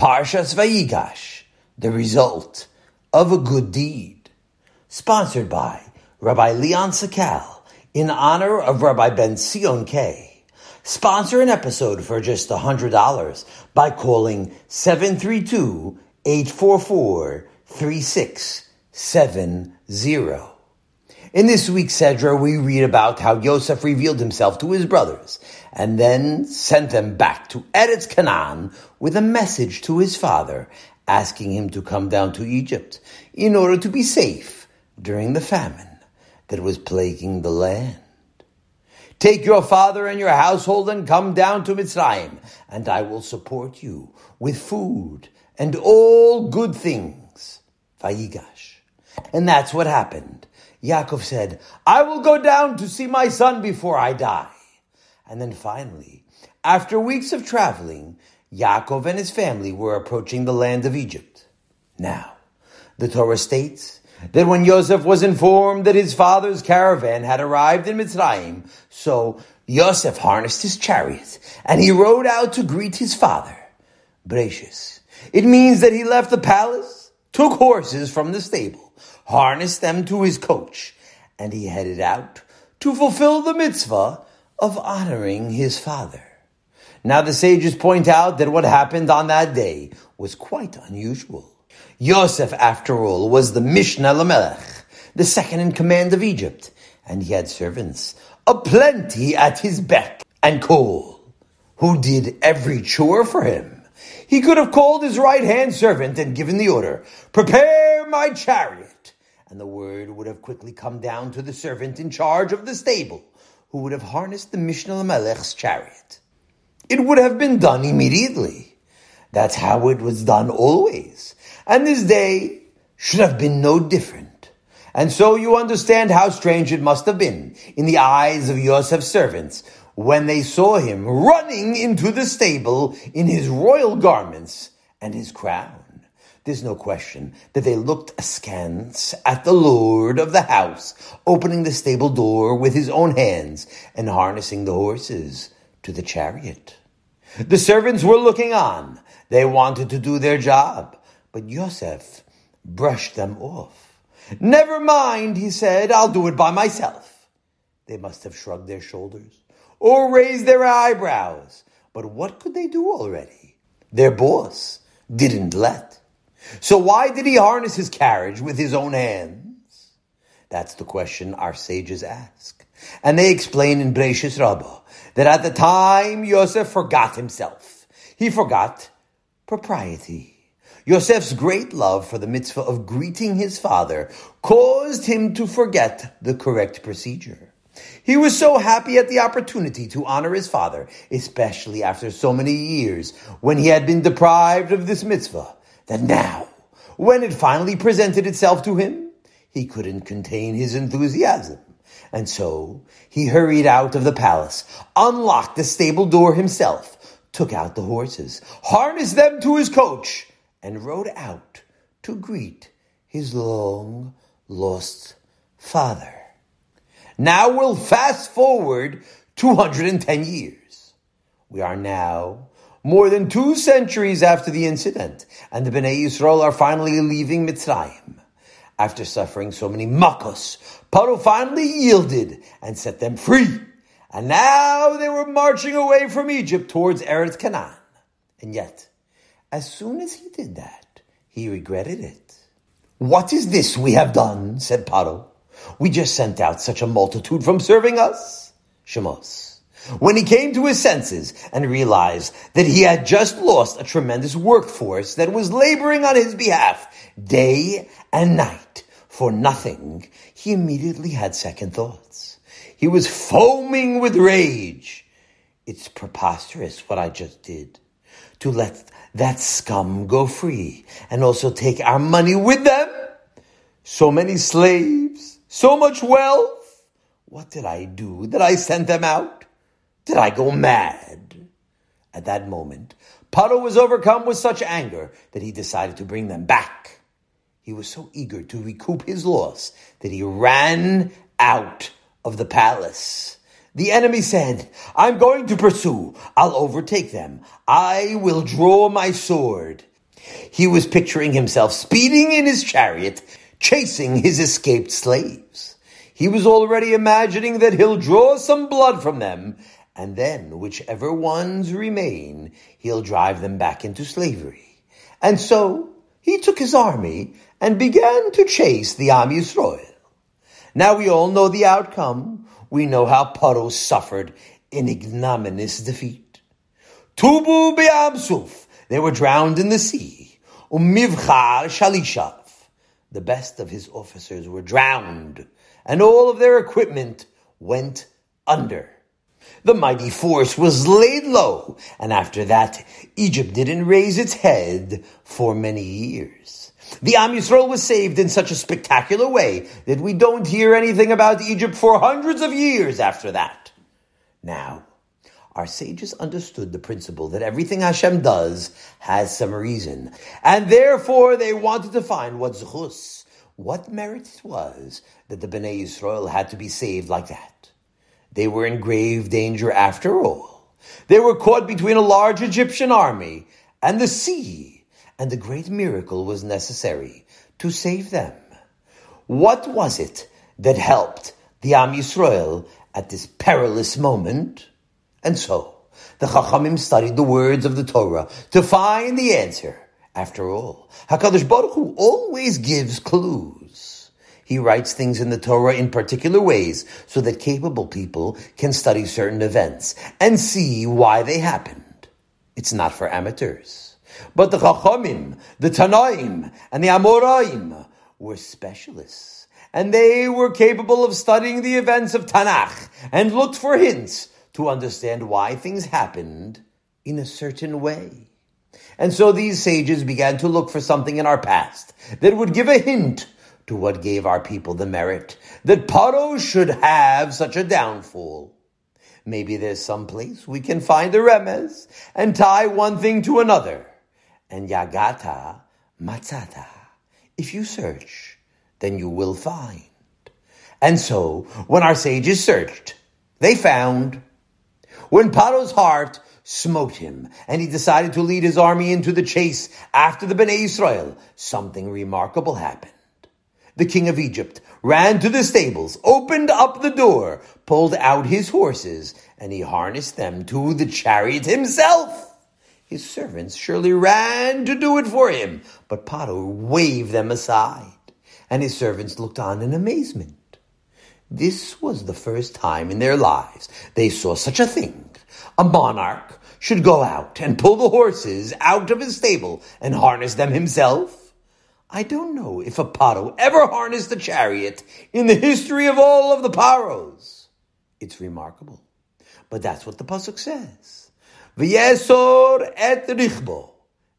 Parshas Vayigash, the result of a good deed. Sponsored by Rabbi Leon Sakal in honor of Rabbi Ben Sion K. Sponsor an episode for just $100 by calling 732-844-3670. In this week's Sedra, we read about how Yosef revealed himself to his brothers and then sent them back to Eretz Canaan with a message to his father asking him to come down to Egypt in order to be safe during the famine that was plaguing the land. Take your father and your household and come down to Mitzrayim, and I will support you with food and all good things. Vayigash. And that's what happened. Yaakov said, I will go down to see my son before I die. And then finally, after weeks of traveling, Yaakov and his family were approaching the land of Egypt. Now, the Torah states that when Yosef was informed that his father's caravan had arrived in Mitzrayim, so Yosef harnessed his chariot and he rode out to greet his father. Bracious. It means that he left the palace, took horses from the stable, harnessed them to his coach, and he headed out to fulfill the mitzvah of honoring his father. Now the sages point out that what happened on that day was quite unusual. Yosef, after all, was the Mishneh Lamelech, the second in command of Egypt, and he had servants aplenty at his beck and call, who did every chore for him. He could have called his right hand servant and given the order, prepare my chariot and the word would have quickly come down to the servant in charge of the stable, who would have harnessed the Mishneh Melech's chariot. It would have been done immediately. That's how it was done always. And this day should have been no different. And so you understand how strange it must have been in the eyes of Yosef's servants when they saw him running into the stable in his royal garments and his crown. There's no question that they looked askance at the lord of the house, opening the stable door with his own hands and harnessing the horses to the chariot. The servants were looking on. They wanted to do their job, but Yosef brushed them off. Never mind, he said, I'll do it by myself. They must have shrugged their shoulders or raised their eyebrows. But what could they do already? Their boss didn't let. So why did he harness his carriage with his own hands? That's the question our sages ask. And they explain in Breishis Rabbah that at the time Yosef forgot himself. He forgot propriety. Yosef's great love for the mitzvah of greeting his father caused him to forget the correct procedure. He was so happy at the opportunity to honor his father, especially after so many years when he had been deprived of this mitzvah that now, when it finally presented itself to him, he couldn't contain his enthusiasm. And so he hurried out of the palace, unlocked the stable door himself, took out the horses, harnessed them to his coach, and rode out to greet his long lost father. Now we'll fast forward 210 years. We are now more than two centuries after the incident, and the Bnei Yisrael are finally leaving Mitzrayim. After suffering so many makos, Paro finally yielded and set them free. And now they were marching away from Egypt towards Eretz Canaan. And yet, as soon as he did that, he regretted it. What is this we have done? said Paro. We just sent out such a multitude from serving us. Shemos. When he came to his senses and realized that he had just lost a tremendous workforce that was laboring on his behalf day and night for nothing, he immediately had second thoughts. He was foaming with rage. It's preposterous what I just did. To let that scum go free and also take our money with them. So many slaves, so much wealth. What did I do that I sent them out? Did I go mad? At that moment, Paro was overcome with such anger that he decided to bring them back. He was so eager to recoup his loss that he ran out of the palace. The enemy said, I'm going to pursue. I'll overtake them. I will draw my sword. He was picturing himself speeding in his chariot, chasing his escaped slaves. He was already imagining that he'll draw some blood from them, and then whichever ones remain, he'll drive them back into slavery. And so he took his army and began to chase the Am Yisrael. Now we all know the outcome. We know how Paro suffered in ignominious defeat. Tubu be'amsuf, they were drowned in the sea. Umivchar shalishav, the best of his officers were drowned, and all of their equipment went under. The mighty force was laid low, and after that, Egypt didn't raise its head for many years. The Am Yisrael was saved in such a spectacular way that we don't hear anything about Egypt for hundreds of years after that. Now, our sages understood the principle that everything Hashem does has some reason, and therefore they wanted to find what zchus, what merit it was that the Bnei Yisrael had to be saved like that. They were in grave danger after all. They were caught between a large Egyptian army and the sea, and a great miracle was necessary to save them. What was it that helped the Am Yisrael at this perilous moment? And so, the Chachamim studied the words of the Torah to find the answer. After all, HaKadosh Baruch Hu always gives clues. He writes things in the Torah in particular ways so that capable people can study certain events and see why they happened. It's not for amateurs. But the Chachamim, the Tanaim, and the Amoraim were specialists. And they were capable of studying the events of Tanakh and looked for hints to understand why things happened in a certain way. And so these sages began to look for something in our past that would give a hint to what gave our people the merit that Paro should have such a downfall. Maybe there's some place we can find a remez and tie one thing to another. And Yagata Matzata. If you search, then you will find. And so, when our sages searched, they found. When Paro's heart smote him, and he decided to lead his army into the chase after the Bnei Israel, something remarkable happened the king of Egypt, ran to the stables, opened up the door, pulled out his horses, and he harnessed them to the chariot himself. His servants surely ran to do it for him, but Paro waved them aside, and his servants looked on in amazement. This was the first time in their lives they saw such a thing. A monarch should go out and pull the horses out of his stable and harness them himself. I don't know if a Paro ever harnessed a chariot in the history of all of the Paros. It's remarkable. But that's what the Pasuk says. V'yesor et richbo.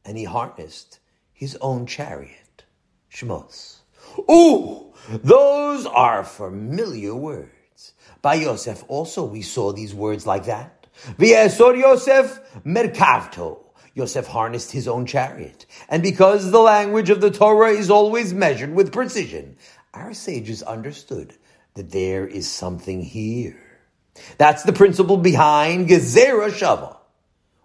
And he harnessed his own chariot. Shmos. Ooh, those are familiar words. By Yosef also we saw these words like that. V'yesor Yosef merkavto. Yosef harnessed his own chariot. And because the language of the Torah is always measured with precision, our sages understood that there is something here. That's the principle behind Gezerah Shava.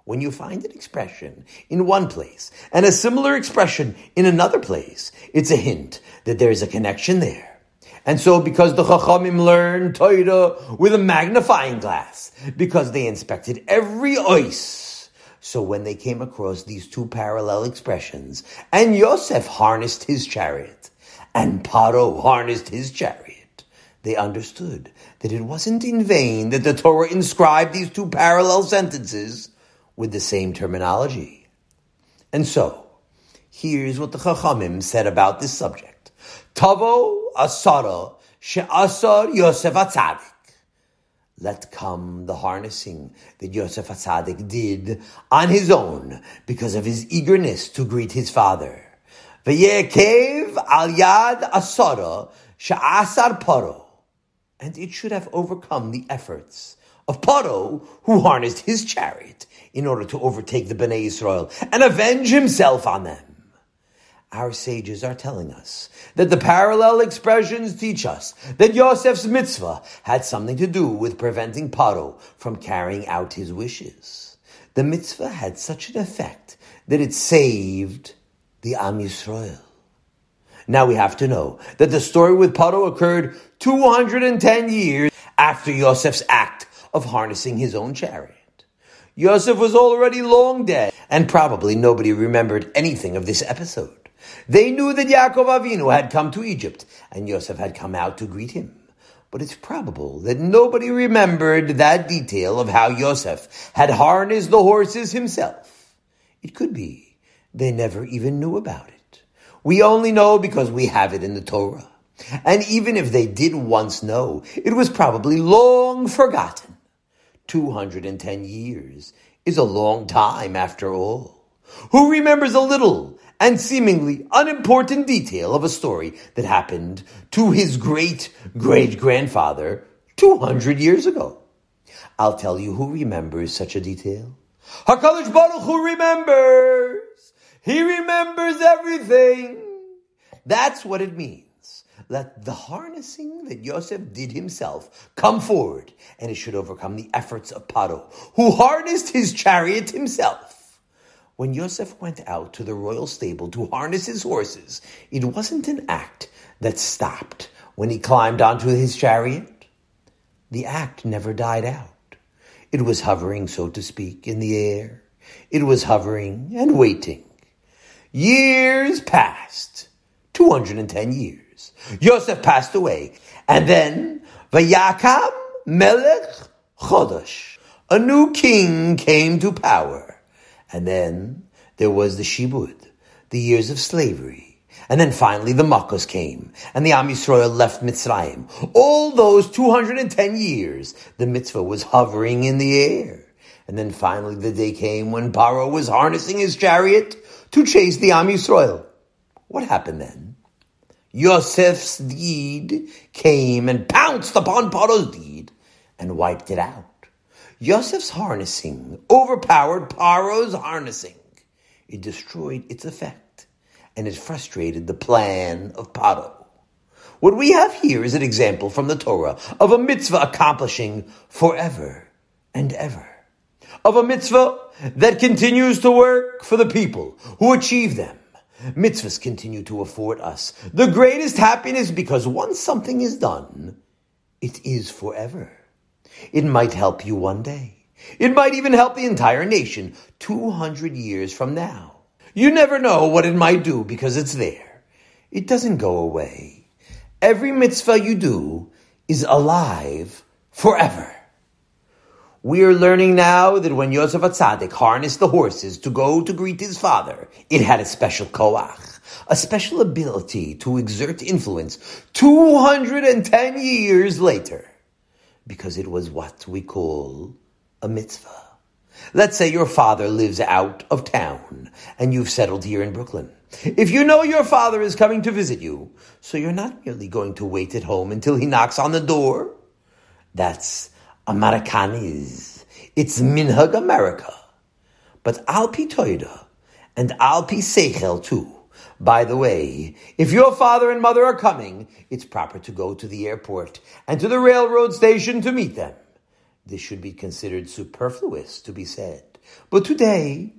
When you find an expression in one place and a similar expression in another place, it's a hint that there is a connection there. And so, because the Chachamim learned Torah with a magnifying glass, because they inspected every ois, so when they came across these two parallel expressions, and Yosef harnessed his chariot, and Paro harnessed his chariot, they understood that it wasn't in vain that the Torah inscribed these two parallel sentences with the same terminology. And so, here's what the Chachamim said about this subject. Tavo asara she'asar Yosef atzadik let come the harnessing that Yosef Atzadik did on his own because of his eagerness to greet his father. V'yekev al yad asara sha'asar paro. And it should have overcome the efforts of Paro, who harnessed his chariot in order to overtake the Bnei Israel and avenge himself on them. Our sages are telling us that the parallel expressions teach us that Yosef's mitzvah had something to do with preventing Paro from carrying out his wishes. The mitzvah had such an effect that it saved the Am Yisrael. Now we have to know that the story with Paro occurred 210 years after Yosef's act of harnessing his own chariot. Yosef was already long dead, and probably nobody remembered anything of this episode. They knew that Yaakov Avinu had come to Egypt, and Yosef had come out to greet him. But it's probable that nobody remembered that detail of how Yosef had harnessed the horses himself. It could be they never even knew about it. We only know because we have it in the Torah. And even if they did once know, it was probably long forgotten. 210 years is a long time after all. Who remembers a little and seemingly unimportant detail of a story that happened to his great great grandfather 200 years ago? I'll tell you who remembers such a detail. HaKadosh Baruch Hu remembers. He remembers everything. That's what it means let the harnessing that Yosef did himself come forward, and it should overcome the efforts of Paro, who harnessed his chariot himself. When Yosef went out to the royal stable to harness his horses, it wasn't an act that stopped when he climbed onto his chariot. The act never died out. It was hovering, so to speak, in the air. It was hovering and waiting. Years passed, 210 years Yosef passed away. And then, Vayakam Melech Chodosh. A new king came to power. And then there was the Shibud, the years of slavery. And then finally the Makkos came, and the Am Yisrael left Mitzrayim. All those 210 years, the mitzvah was hovering in the air. And then finally the day came when Paro was harnessing his chariot to chase the Am Yisrael. What happened then? Yosef's deed came and pounced upon Paro's deed and wiped it out. Yosef's harnessing overpowered Paro's harnessing. It destroyed its effect and it frustrated the plan of Paro. What we have here is an example from the Torah of a mitzvah accomplishing forever and ever. Of a mitzvah that continues to work for the people who achieve them Mitzvahs continue to afford us the greatest happiness because once something is done, it is forever. It might help you one day. It might even help the entire nation 200 years from now. You never know what it might do because it's there. It doesn't go away. Every mitzvah you do is alive forever. We are learning now that when Yosef Atzadik harnessed the horses to go to greet his father, it had a special koach, a special ability to exert influence 210 years later, because it was what we call a mitzvah. Let's say your father lives out of town and you've settled here in Brooklyn. If you know your father is coming to visit you, so you're not merely going to wait at home until he knocks on the door. That's Americanis. It's Minhag America. But Alpi Toida and Alpi Seichel too. By the way, if your father and mother are coming, it's proper to go to the airport and to the railroad station to meet them. This should be considered superfluous to be said. But today,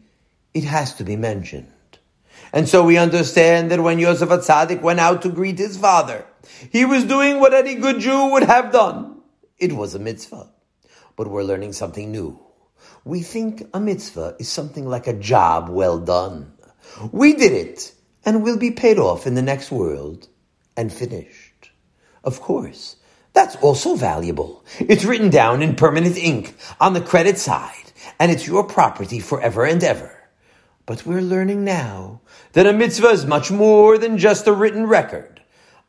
it has to be mentioned. And so we understand that when Yosef Atzadik went out to greet his father, he was doing what any good Jew would have done. It was a mitzvah but we're learning something new. We think a mitzvah is something like a job well done. We did it, and we'll be paid off in the next world and finished. Of course, that's also valuable. It's written down in permanent ink on the credit side, and it's your property forever and ever. But we're learning now that a mitzvah is much more than just a written record.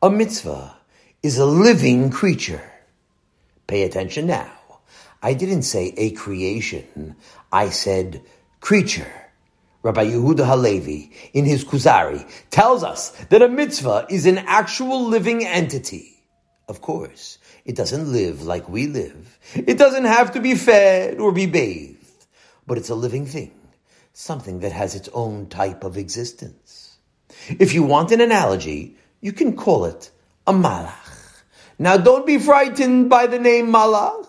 A mitzvah is a living creature. Pay attention now. I didn't say a creation. I said creature. Rabbi Yehuda Halevi, in his Kuzari, tells us that a mitzvah is an actual living entity. Of course, it doesn't live like we live. It doesn't have to be fed or be bathed. But it's a living thing, something that has its own type of existence. If you want an analogy, you can call it a malach. Now don't be frightened by the name malach.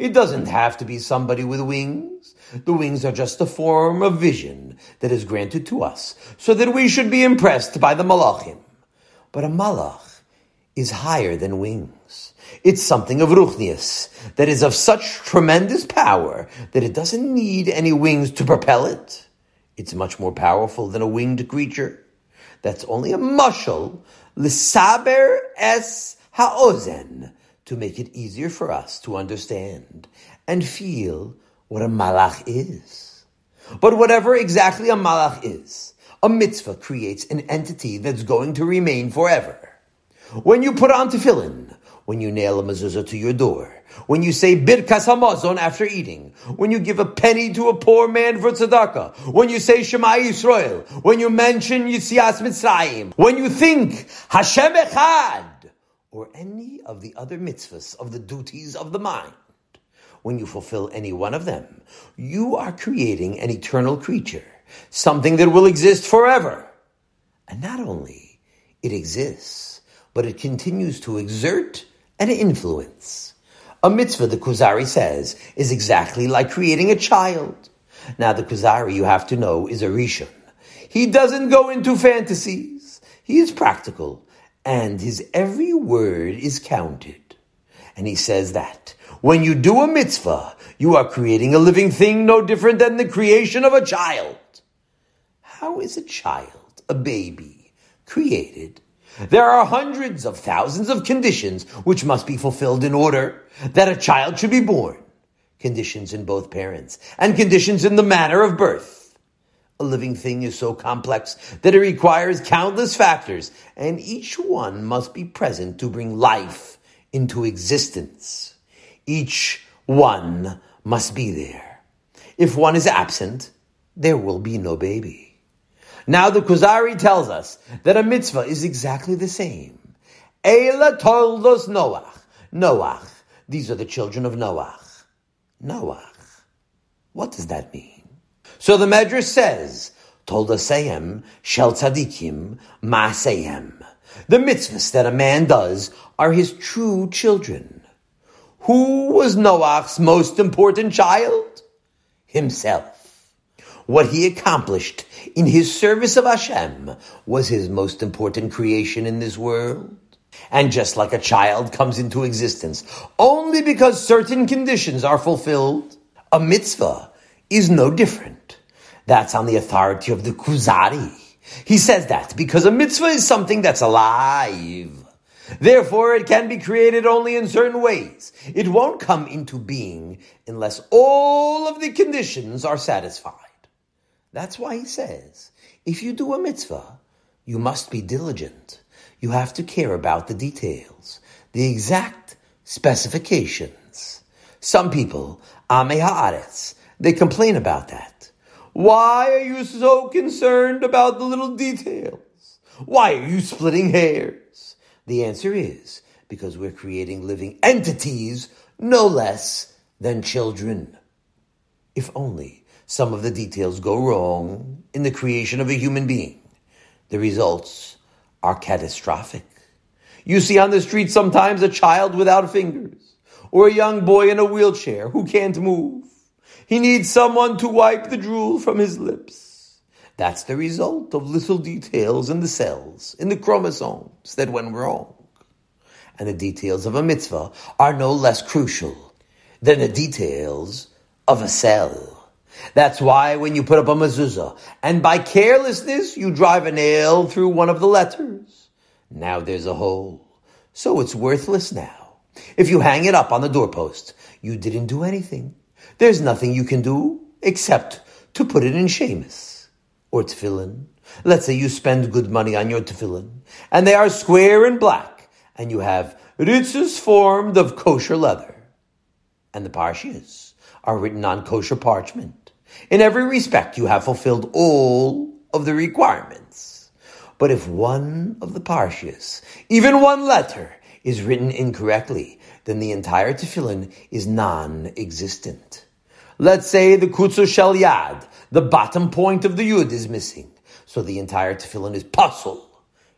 It doesn't have to be somebody with wings. The wings are just a form of vision that is granted to us so that we should be impressed by the malachim. But a malach is higher than wings. It's something of ruchnius that is of such tremendous power that it doesn't need any wings to propel it. It's much more powerful than a winged creature. That's only a mushal, lisaber es haozen, to make it easier for us to understand and feel what a malach is. But whatever exactly a malach is, a mitzvah creates an entity that's going to remain forever. When you put on tefillin, when you nail a mezuzah to your door, when you say birkas hamazon after eating, when you give a penny to a poor man for tzedakah, when you say Shema Yisrael, when you mention Yetzias Mitzrayim, when you think Hashem Echad, or any of the other mitzvahs of the duties of the mind, when you fulfill any one of them, you are creating an eternal creature, something that will exist forever. And not only it exists, but it continues to exert an influence. A mitzvah, the Kuzari says, is exactly like creating a child. Now, the Kuzari, you have to know, is a Rishon. He doesn't go into fantasies. He is practical, and his every word is counted. And he says that when you do a mitzvah, you are creating a living thing no different than the creation of a child. How is a child, a baby, created? There are hundreds of thousands of conditions which must be fulfilled in order that a child should be born. Conditions in both parents and conditions in the manner of birth. A living thing is so complex that it requires countless factors and each one must be present to bring life into existence. Each one must be there. If one is absent, there will be no baby. Now the Kuzari tells us that a mitzvah is exactly the same. Eila toldos Noach. Noach. These are the children of Noach. Noach. What does that mean? So the Medrash says, "Told Toldaseyem shel tzadikim maaseyem. The mitzvahs that a man does are his true children. Who was Noach's most important child? Himself. What he accomplished in his service of Hashem was his most important creation in this world. And just like a child comes into existence only because certain conditions are fulfilled, a mitzvah is no different. That's on the authority of the Kuzari. He says that because a mitzvah is something that's alive. Therefore, it can be created only in certain ways. It won't come into being unless all of the conditions are satisfied. That's why he says, if you do a mitzvah, you must be diligent. You have to care about the details, the exact specifications. Some people, Ame Haaretz, they complain about that. Why are you so concerned about the little details? Why are you splitting hairs? The answer is because we're creating living entities no less than children. If only some of the details go wrong in the creation of a human being, the results are catastrophic. You see on the street sometimes a child without fingers, or a young boy in a wheelchair who can't move. He needs someone to wipe the drool from his lips. That's the result of little details in the cells, in the chromosomes that went wrong. And the details of a mitzvah are no less crucial than the details of a cell. That's why when you put up a mezuzah and by carelessness you drive a nail through one of the letters, now there's a hole. So it's worthless now. If you hang it up on the doorpost, you didn't do anything. There's nothing you can do except to put it in shamus or tefillin. Let's say you spend good money on your tefillin, and they are square and black, and you have ritzes formed of kosher leather, and the parshias are written on kosher parchment. In every respect, you have fulfilled all of the requirements. But if one of the parshias, even one letter, is written incorrectly, then the entire tefillin is non-existent. Let's say the kutzo shel yud, the bottom point of the yud is missing. So the entire tefillin is pasul.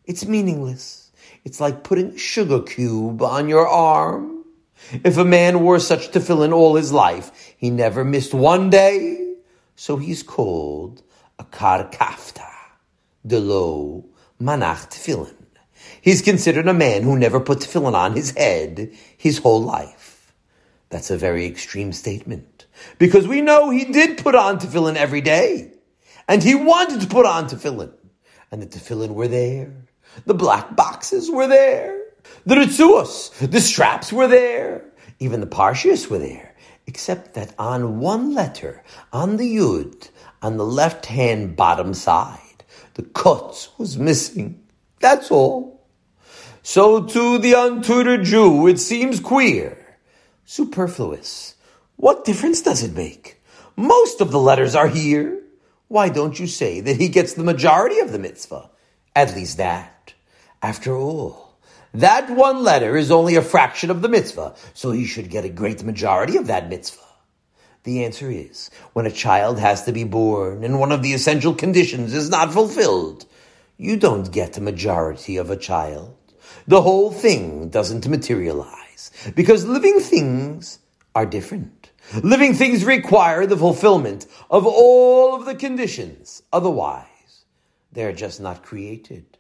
It's meaningless. It's like putting a sugar cube on your arm. If a man wore such tefillin all his life, he never missed one day, so he's called a karkafta, de lo manach tefillin. He's considered a man who never put tefillin on his head his whole life. That's a very extreme statement, because we know he did put on tefillin every day, and he wanted to put on tefillin, and the tefillin were there, the black boxes were there, the ritzuos, the straps were there, even the parshias were there, except that on one letter, on the yud, on the left hand bottom side, the kutz was missing. That's all. So to the untutored Jew, it seems queer, superfluous. What difference does it make? Most of the letters are here. Why don't you say that he gets the majority of the mitzvah? At least that. After all, that one letter is only a fraction of the mitzvah, so he should get a great majority of that mitzvah. The answer is, when a child has to be born and one of the essential conditions is not fulfilled, you don't get a majority of a child. The whole thing doesn't materialize because living things are different. Living things require the fulfillment of all of the conditions. Otherwise, they're just not created.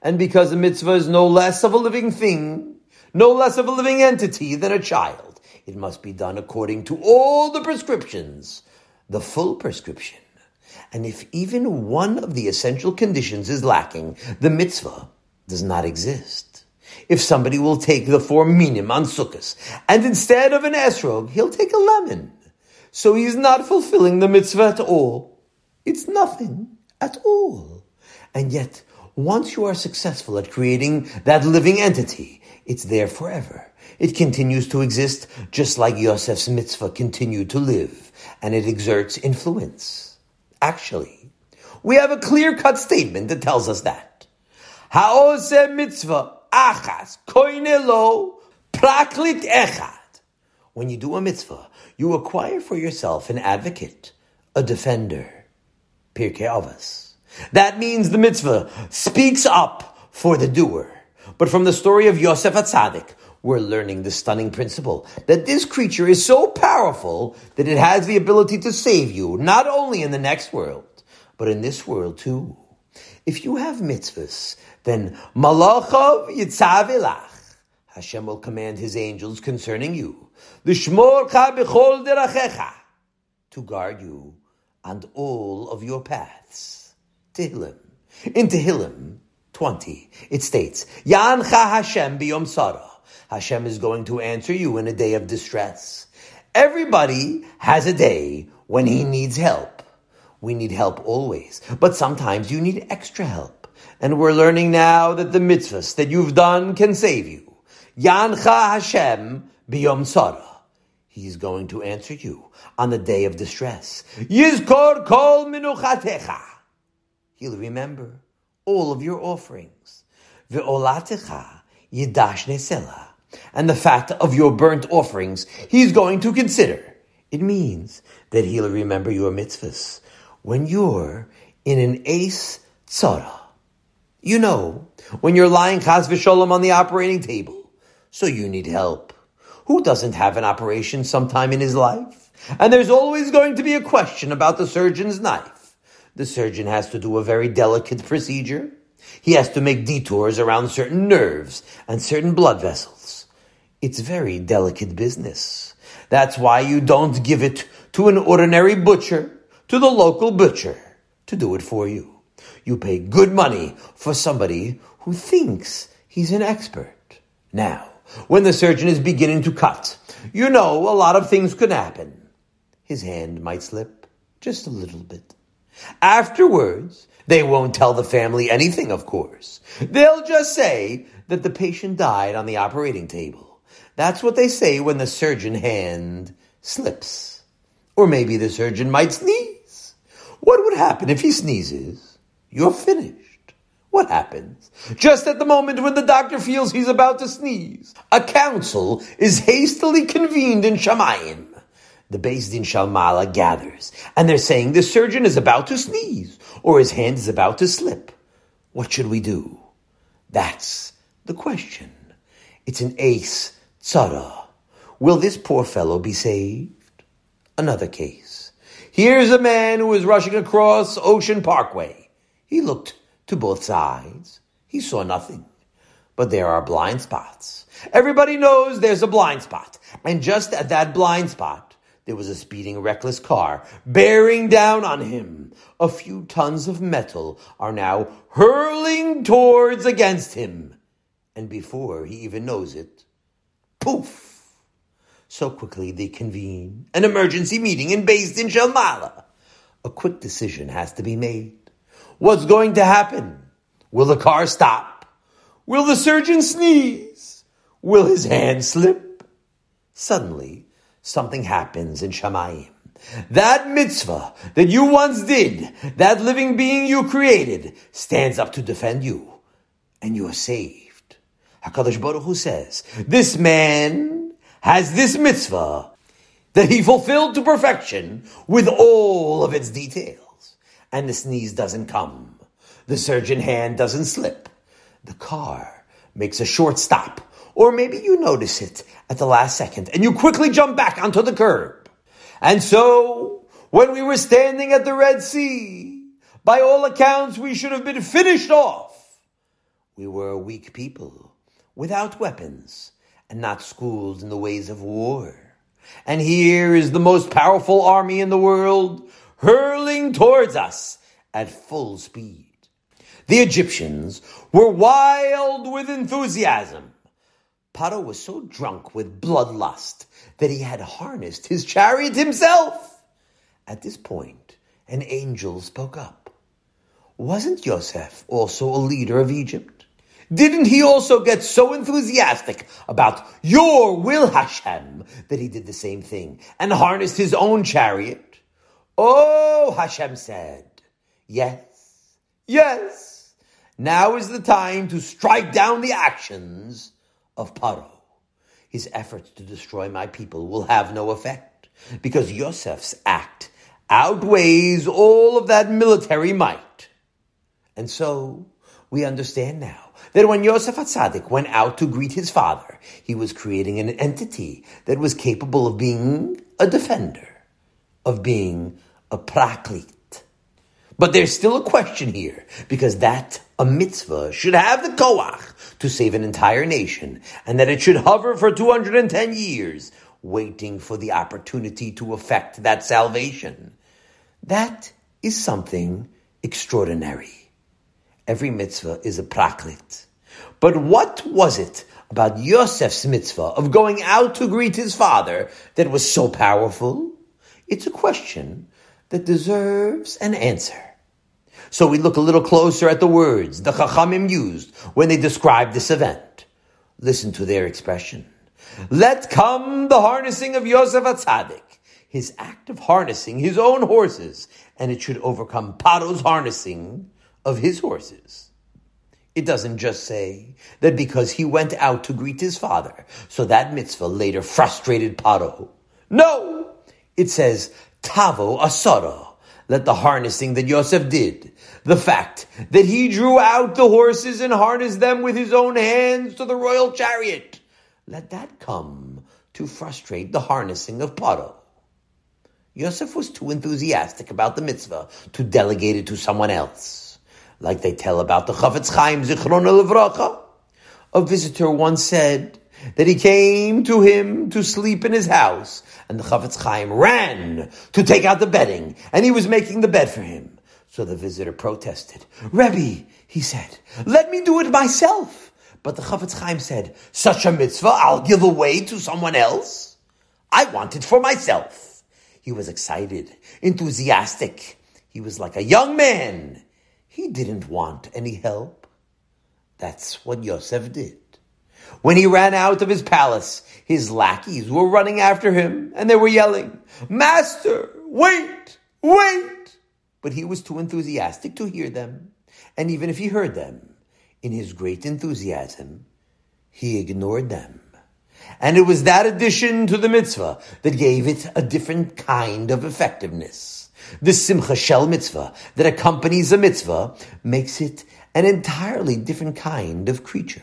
And because a mitzvah is no less of a living thing, no less of a living entity than a child, it must be done according to all the prescriptions, the full prescription. And if even one of the essential conditions is lacking, the mitzvah does not exist. If somebody will take the four minim on Sukkot, and instead of an esrog, he'll take a lemon, so he's not fulfilling the mitzvah at all. It's nothing at all. And yet, once you are successful at creating that living entity, it's there forever. It continues to exist just like Yosef's mitzvah continued to live, and it exerts influence. Actually, we have a clear-cut statement that tells us that. Ha'ose mitzvah achas koinelo praklit echad. When you do a mitzvah, you acquire for yourself an advocate, a defender. Pirkei Avos. That means the mitzvah speaks up for the doer. But from the story of Yosef Atzadik, we're learning the stunning principle that this creature is so powerful that it has the ability to save you, not only in the next world, but in this world too. If you have mitzvahs, then malachav yitzavilach. Hashem will command his angels concerning you. L'shmorcha b'chol derachecha. To guard you and all of your paths. Tehillim. In Tehillim 20, it states, Yancha Hashem biyom sarah. Hashem is going to answer you in a day of distress. Everybody has a day when he needs help. We need help always, but sometimes you need extra help. And we're learning now that the mitzvahs that you've done can save you. Yancha Hashem biyom sarah. He's going to answer you on the day of distress. Yizkor kol minuchatecha. He'll remember all of your offerings. Ve'olatecha yidash nesela. And the fat of your burnt offerings he's going to consider. It means that he'll remember your mitzvahs when you're in an ace tzara. You know, when you're lying chas v'sholem on the operating table, so you need help. Who doesn't have an operation sometime in his life? And there's always going to be a question about the surgeon's knife. The surgeon has to do a very delicate procedure. He has to make detours around certain nerves and certain blood vessels. It's very delicate business. That's why you don't give it to an ordinary butcher, to the local butcher, to do it for you. You pay good money for somebody who thinks he's an expert. Now, when the surgeon is beginning to cut, you know a lot of things could happen. His hand might slip just a little bit. Afterwards, they won't tell the family anything, of course. They'll just say that the patient died on the operating table. That's what they say when the surgeon hand slips. Or maybe the surgeon might sneeze. What would happen if he sneezes? You're finished. What happens? Just at the moment when the doctor feels he's about to sneeze, a council is hastily convened in Shamayim. The Beis Din Shel Maalah gathers, and they're saying the surgeon is about to sneeze, or his hand is about to slip. What should we do? That's the question. It's an ace tzara. Will this poor fellow be saved? Another case. Here's a man who was rushing across Ocean Parkway. He looked to both sides. He saw nothing. But there are blind spots. Everybody knows there's a blind spot. And just at that blind spot, there was a speeding reckless car bearing down on him. A few tons of metal are now hurling towards against him. And before he even knows it, poof! So quickly they convene an emergency meeting in Beis Din Shel A quick decision has to be made. What's going to happen? Will the car stop? Will the surgeon sneeze? Will his hand slip? Suddenly, something happens in Shamayim. That mitzvah that you once did, that living being you created, stands up to defend you, and you are saved. Hakadosh Baruch Hu says, "This man has this mitzvah that he fulfilled to perfection with all of its details, and the sneeze doesn't come, the surgeon hand doesn't slip, the car makes a short stop." Or maybe you notice it at the last second and you quickly jump back onto the curb. And so, when we were standing at the Red Sea, by all accounts we should have been finished off. We were a weak people, without weapons, and not schooled in the ways of war. And here is the most powerful army in the world hurling towards us at full speed. The Egyptians were wild with enthusiasm. Paro was so drunk with bloodlust that he had harnessed his chariot himself. At this point, an angel spoke up. Wasn't Yosef also a leader of Egypt? Didn't he also get so enthusiastic about your will, Hashem, that he did the same thing and harnessed his own chariot? Oh, Hashem said, yes, yes. Now is the time to strike down the actions of Paro. His efforts to destroy my people will have no effect because Yosef's act outweighs all of that military might. And so we understand now that when Yosef Atzadik went out to greet his father, he was creating an entity that was capable of being a defender, of being a praklit. But there's still a question here, because that a mitzvah should have the koach to save an entire nation, and that it should hover for 210 years, waiting for the opportunity to effect that salvation. That is something extraordinary. Every mitzvah is a praklit. But what was it about Yosef's mitzvah of going out to greet his father that was so powerful? It's a question that deserves an answer. So we look a little closer at the words the Chachamim used when they described this event. Listen to their expression. Let come the harnessing of Yosef Atzadik, his act of harnessing his own horses, and it should overcome Paro's harnessing of his horses. It doesn't just say that because he went out to greet his father, so that mitzvah later frustrated Paro. No! It says, Tavo Asara, let the harnessing that Yosef did, the fact that he drew out the horses and harnessed them with his own hands to the royal chariot, let that come to frustrate the harnessing of Paro. Yosef was too enthusiastic about the mitzvah to delegate it to someone else, like they tell about the Chafetz Chaim Zichron Levracha. A visitor once said that he came to him to sleep in his house and the Chafetz Chaim ran to take out the bedding, and he was making the bed for him. So the visitor protested. Rebbe, he said, let me do it myself. But the Chafetz Chaim said, such a mitzvah I'll give away to someone else? I want it for myself. He was excited, enthusiastic. He was like a young man. He didn't want any help. That's what Yosef did. When he ran out of his palace, his lackeys were running after him and they were yelling, Master, wait, wait! But he was too enthusiastic to hear them. And even if he heard them, in his great enthusiasm, he ignored them. And it was that addition to the mitzvah that gave it a different kind of effectiveness. The simcha shel mitzvah that accompanies a mitzvah makes it an entirely different kind of creature.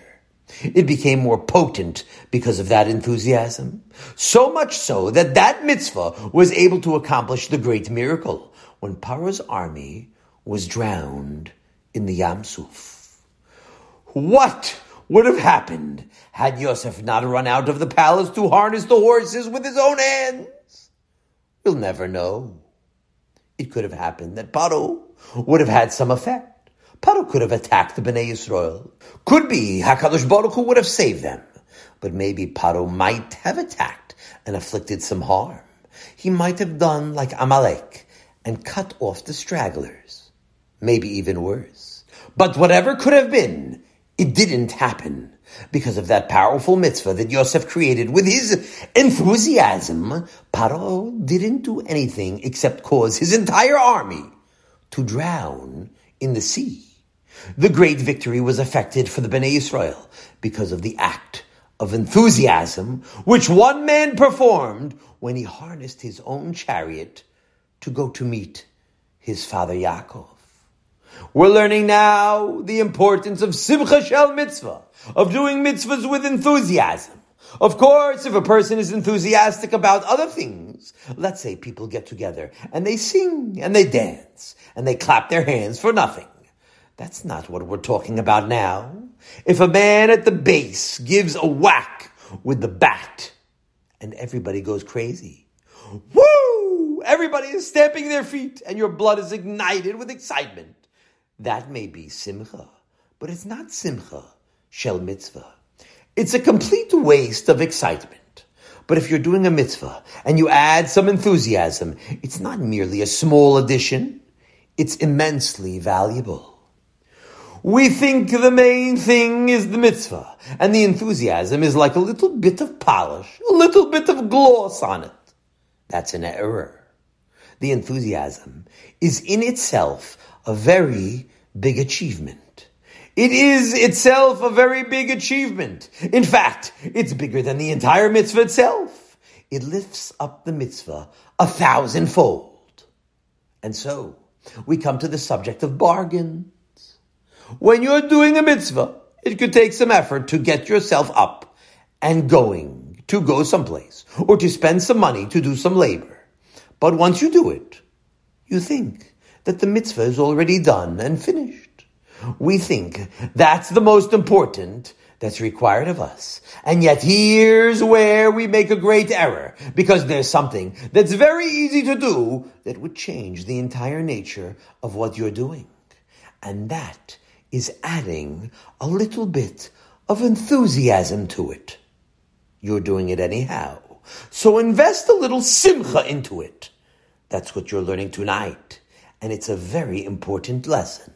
It became more potent because of that enthusiasm. So much so that that mitzvah was able to accomplish the great miracle when Paro's army was drowned in the Yam Suf. What would have happened had Yosef not run out of the palace to harness the horses with his own hands? We'll never know. It could have happened that Paro would have had some effect. Paro could have attacked the Bnei Yisrael. Could be Hakadosh Baruch Hu would have saved them. But maybe Paro might have attacked and afflicted some harm. He might have done like Amalek and cut off the stragglers. Maybe even worse. But whatever could have been, it didn't happen. Because of that powerful mitzvah that Yosef created with his enthusiasm, Paro didn't do anything except cause his entire army to drown in the sea. The great victory was effected for the Bnei Israel because of the act of enthusiasm which one man performed when he harnessed his own chariot to go to meet his father Yaakov. We're learning now the importance of Simcha Shel Mitzvah, of doing mitzvahs with enthusiasm. Of course, if a person is enthusiastic about other things, let's say people get together and they sing and they dance and they clap their hands for nothing. That's not what we're talking about now. If a man at the base gives a whack with the bat and everybody goes crazy, woo! Everybody is stamping their feet and your blood is ignited with excitement. That may be simcha, but it's not simcha, shel mitzvah. It's a complete waste of excitement. But if you're doing a mitzvah and you add some enthusiasm, it's not merely a small addition, it's immensely valuable. We think the main thing is the mitzvah, and the enthusiasm is like a little bit of polish, a little bit of gloss on it. That's an error. The enthusiasm is in itself a very big achievement. It is itself a very big achievement. In fact, it's bigger than the entire mitzvah itself. It lifts up the mitzvah a thousandfold. And so, we come to the subject of bargains. When you're doing a mitzvah, it could take some effort to get yourself up and going to go someplace or to spend some money to do some labor. But once you do it, you think, that the mitzvah is already done and finished. We think that's the most important that's required of us. And yet here's where we make a great error, because there's something that's very easy to do that would change the entire nature of what you're doing. And that is adding a little bit of enthusiasm to it. You're doing it anyhow. So invest a little simcha into it. That's what you're learning tonight and it's a very important lesson.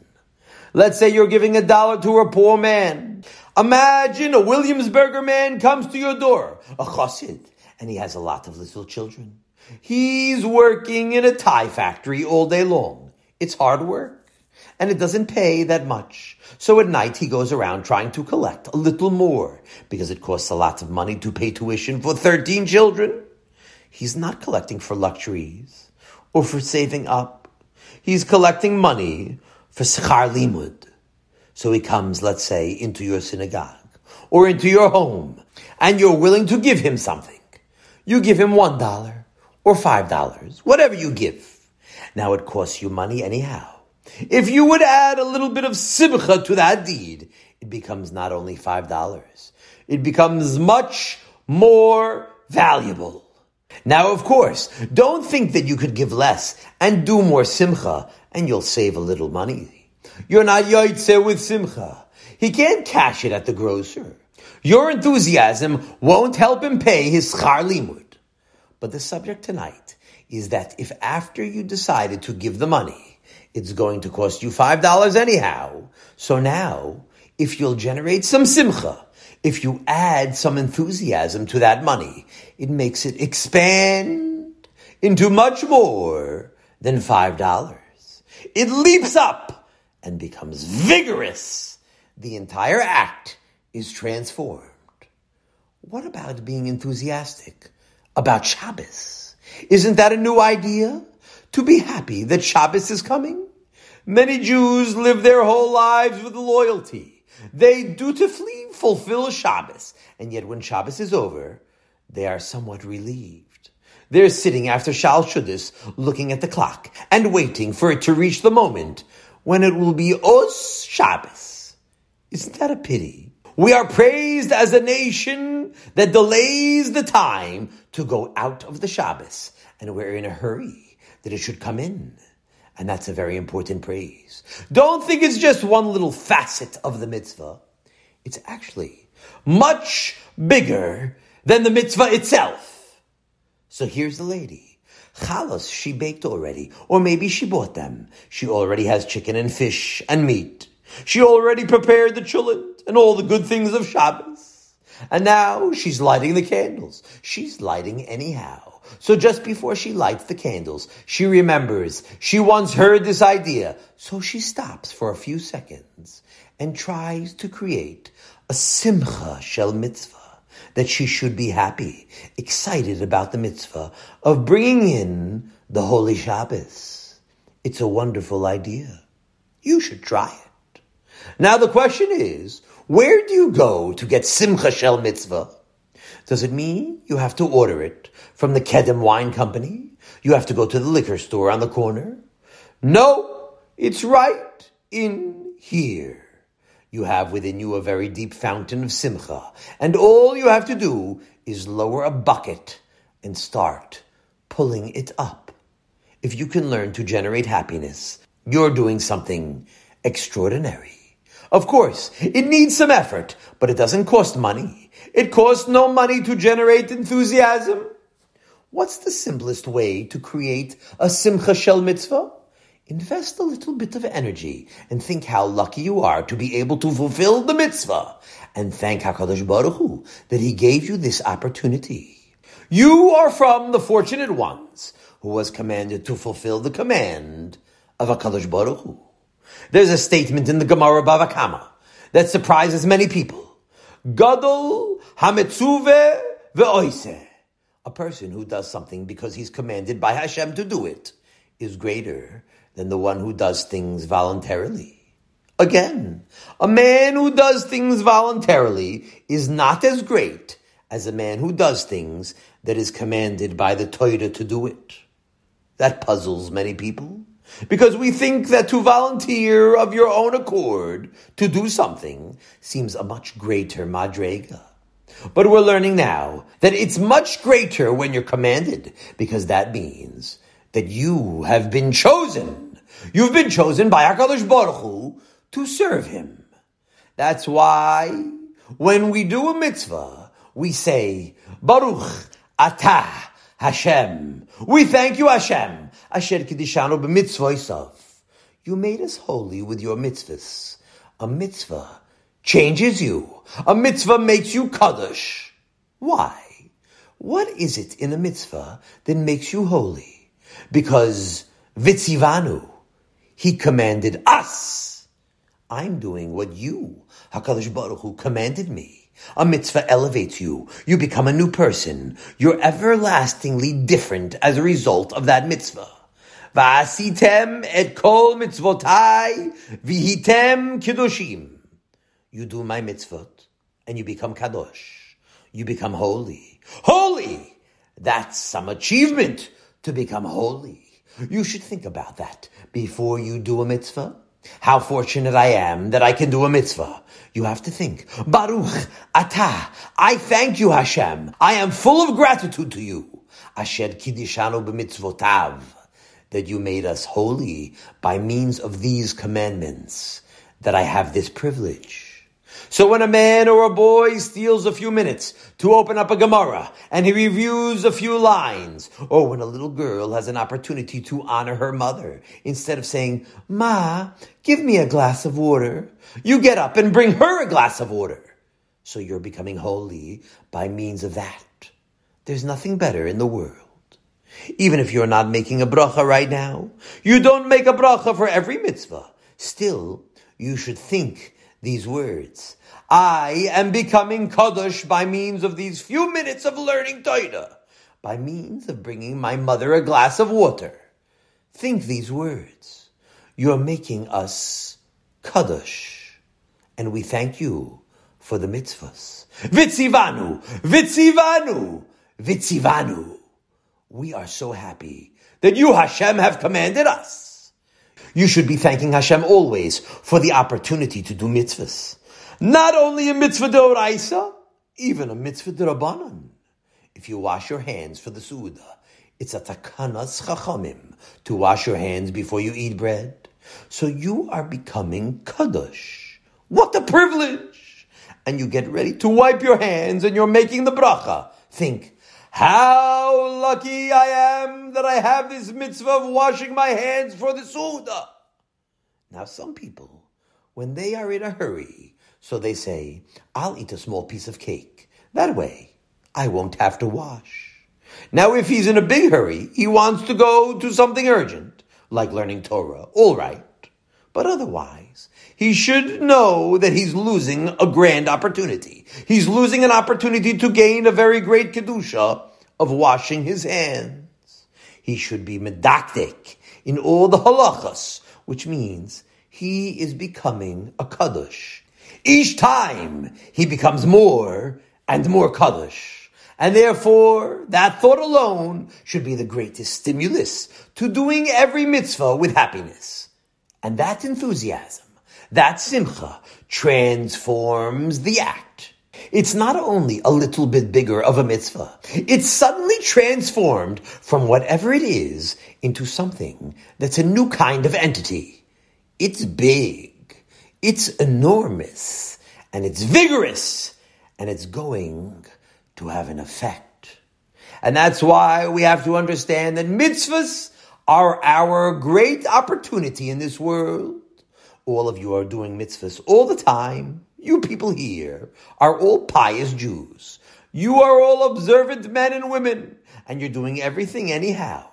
Let's say you're giving a dollar to a poor man. Imagine a Williamsburger man comes to your door, a chassid, and he has a lot of little children. He's working in a tie factory all day long. It's hard work, and it doesn't pay that much. So at night he goes around trying to collect a little more, because it costs a lot of money to pay tuition for 13 children. He's not collecting for luxuries or for saving up he's collecting money for schar limud. So he comes, let's say, into your synagogue or into your home, and you're willing to give him something. You give him one dollar or five dollars, whatever you give. Now it costs you money anyhow. If you would add a little bit of simcha to that deed, it becomes not only five dollars, it becomes much more valuable. Now, of course, don't think that you could give less and do more simcha and you'll save a little money. You're not yoitze with simcha. He can't cash it at the grocer. Your enthusiasm won't help him pay his schar limud. But the subject tonight is that if after you decided to give the money, it's going to cost you five dollars anyhow. So now, if you'll generate some simcha, if you add some enthusiasm to that money, it makes it expand into much more than five dollars. It leaps up and becomes vigorous. The entire act is transformed. What about being enthusiastic about Shabbos? Isn't that a new idea? To be happy that Shabbos is coming? Many Jews live their whole lives with loyalty They dutifully fulfill Shabbos, and yet when Shabbos is over, they are somewhat relieved. They're sitting after Shal Shuddis, looking at the clock and waiting for it to reach the moment when it will be Os Shabbos. Isn't that a pity? We are praised as a nation that delays the time to go out of the Shabbos, and we're in a hurry that it should come in. And that's a very important praise. Don't think it's just one little facet of the mitzvah. It's actually much bigger than the mitzvah itself. So here's the lady. Chalos, she baked already, or maybe she bought them. She already has chicken and fish and meat. She already prepared the chulent and all the good things of Shabbos. And now she's lighting the candles. She's lighting anyhow. So just before she lights the candles, she remembers she once heard this idea. So she stops for a few seconds and tries to create a simcha shel mitzvah that she should be happy, excited about the mitzvah of bringing in the holy Shabbos. It's a wonderful idea. You should try it. Now the question is, where do you go to get Simcha Shel Mitzvah? Does it mean you have to order it from the Kedem Wine Company? You have to go to the liquor store on the corner? No, it's right in here. You have within you a very deep fountain of Simcha, and all you have to do is lower a bucket and start pulling it up. If you can learn to generate happiness, you're doing something extraordinary. Of course, it needs some effort, but it doesn't cost money. It costs no money to generate enthusiasm. What's the simplest way to create a Simcha Shel Mitzvah? Invest a little bit of energy and think how lucky you are to be able to fulfill the mitzvah and thank HaKadosh Baruch Hu that He gave you this opportunity. You are from the fortunate ones who was commanded to fulfill the command of HaKadosh Baruch Hu. There's a statement in the Gemara Bava Kama that surprises many people. Gadol hametzuve ve'oise. A person who does something because he's commanded by Hashem to do it is greater than the one who does things voluntarily. Again, a man who does things voluntarily is not as great as a man who does things that is commanded by the Torah to do it. That puzzles many people. Because we think that to volunteer of your own accord to do something seems a much greater madrega. But we're learning now that it's much greater when you're commanded, because that means that you have been chosen. You've been chosen by HaKadosh Baruch Hu to serve Him. That's why when we do a mitzvah, we say, Baruch Atah Hashem. We thank you, Hashem. Asher Kiddishanu b'mitzvoisav. You made us holy with your mitzvahs. A mitzvah changes you. A mitzvah makes you kaddish. Why? What is it in a mitzvah that makes you holy? Because vitzivanu, he commanded us. I'm doing what you, Hakadosh Baruch Hu, commanded me. A mitzvah elevates you. You become a new person. You're everlastingly different as a result of that mitzvah. Va'asitem et kol mitzvotai vihitem kiddushim. You do my mitzvot and you become kadosh. You become holy. Holy! That's some achievement to become holy. You should think about that before you do a mitzvah. How fortunate I am that I can do a mitzvah. You have to think, Baruch, Atah, I thank you, Hashem. I am full of gratitude to you. Asher kiddishanu b'mitzvotav, that you made us holy by means of these commandments, that I have this privilege. So when a man or a boy steals a few minutes to open up a Gemara and he reviews a few lines, or when a little girl has an opportunity to honor her mother, instead of saying, Ma, give me a glass of water, you get up and bring her a glass of water. So you're becoming holy by means of that. There's nothing better in the world. Even if you're not making a bracha right now, you don't make a bracha for every mitzvah. Still, you should think these words. I am becoming Kaddish by means of these few minutes of learning Torah, by means of bringing my mother a glass of water. Think these words. You're making us Kaddish. and we thank you for the mitzvahs. Vitzivanu, Vitzivanu, Vitzivanu. We are so happy that you, Hashem, have commanded us. You should be thanking Hashem always for the opportunity to do mitzvahs. Not only a mitzvah d'oraisa, even a mitzvah d'rabanan. If you wash your hands for the suda, it's a takanas chachamim to wash your hands before you eat bread. So you are becoming kadosh. What a privilege! And you get ready to wipe your hands and you're making the bracha. Think, how lucky I am that I have this mitzvah of washing my hands for the Suda. Now, some people, when they are in a hurry, so they say, I'll eat a small piece of cake. That way, I won't have to wash. Now, if he's in a big hurry, he wants to go to something urgent, like learning Torah. All right. But otherwise, he should know that he's losing a grand opportunity. He's losing an opportunity to gain a very great kedusha of washing his hands. He should be medakdek in all the halachas, which means he is becoming a kaddish. Each time he becomes more and more kaddish. And therefore, that thought alone should be the greatest stimulus to doing every mitzvah with happiness. And that enthusiasm, that simcha, transforms the act. It's not only a little bit bigger of a mitzvah, it's suddenly transformed from whatever it is into something that's a new kind of entity. It's big, it's enormous, and it's vigorous, and it's going to have an effect. And that's why we have to understand that mitzvahs are our great opportunity in this world. All of you are doing mitzvahs all the time. You people here are all pious Jews. You are all observant men and women, and you're doing everything anyhow.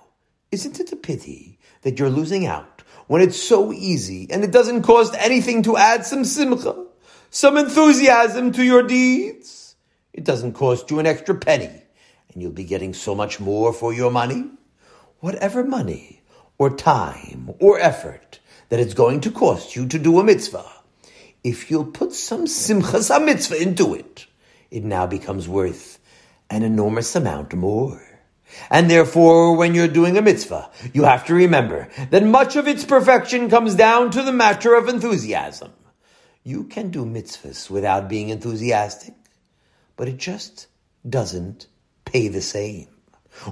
Isn't it a pity that you're losing out when it's so easy and it doesn't cost anything to add some simcha, some enthusiasm to your deeds? It doesn't cost you an extra penny, and you'll be getting so much more for your money whatever money or time or effort that it's going to cost you to do a mitzvah, if you'll put some simchas a mitzvah into it, it now becomes worth an enormous amount more. And therefore, when you're doing a mitzvah, you have to remember that much of its perfection comes down to the matter of enthusiasm. You can do mitzvahs without being enthusiastic, but it just doesn't pay the same.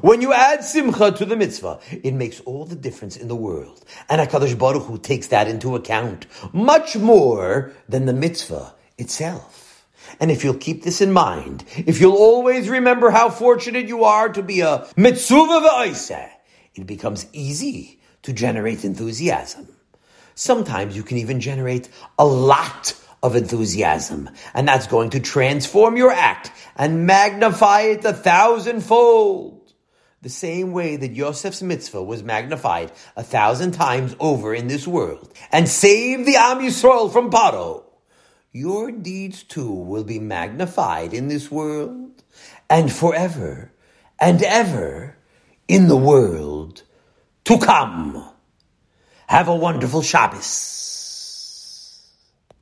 When you add simcha to the mitzvah, it makes all the difference in the world. And HaKadosh Baruch Hu takes that into account much more than the mitzvah itself. And if you'll keep this in mind, if you'll always remember how fortunate you are to be a metzuve v'oiseh, it becomes easy to generate enthusiasm. Sometimes you can even generate a lot of enthusiasm, and that's going to transform your act and magnify it a thousandfold the same way that Yosef's mitzvah was magnified a thousand times over in this world and saved the Am Yisrael from Paro, your deeds too will be magnified in this world and forever and ever in the world to come. Have a wonderful Shabbos.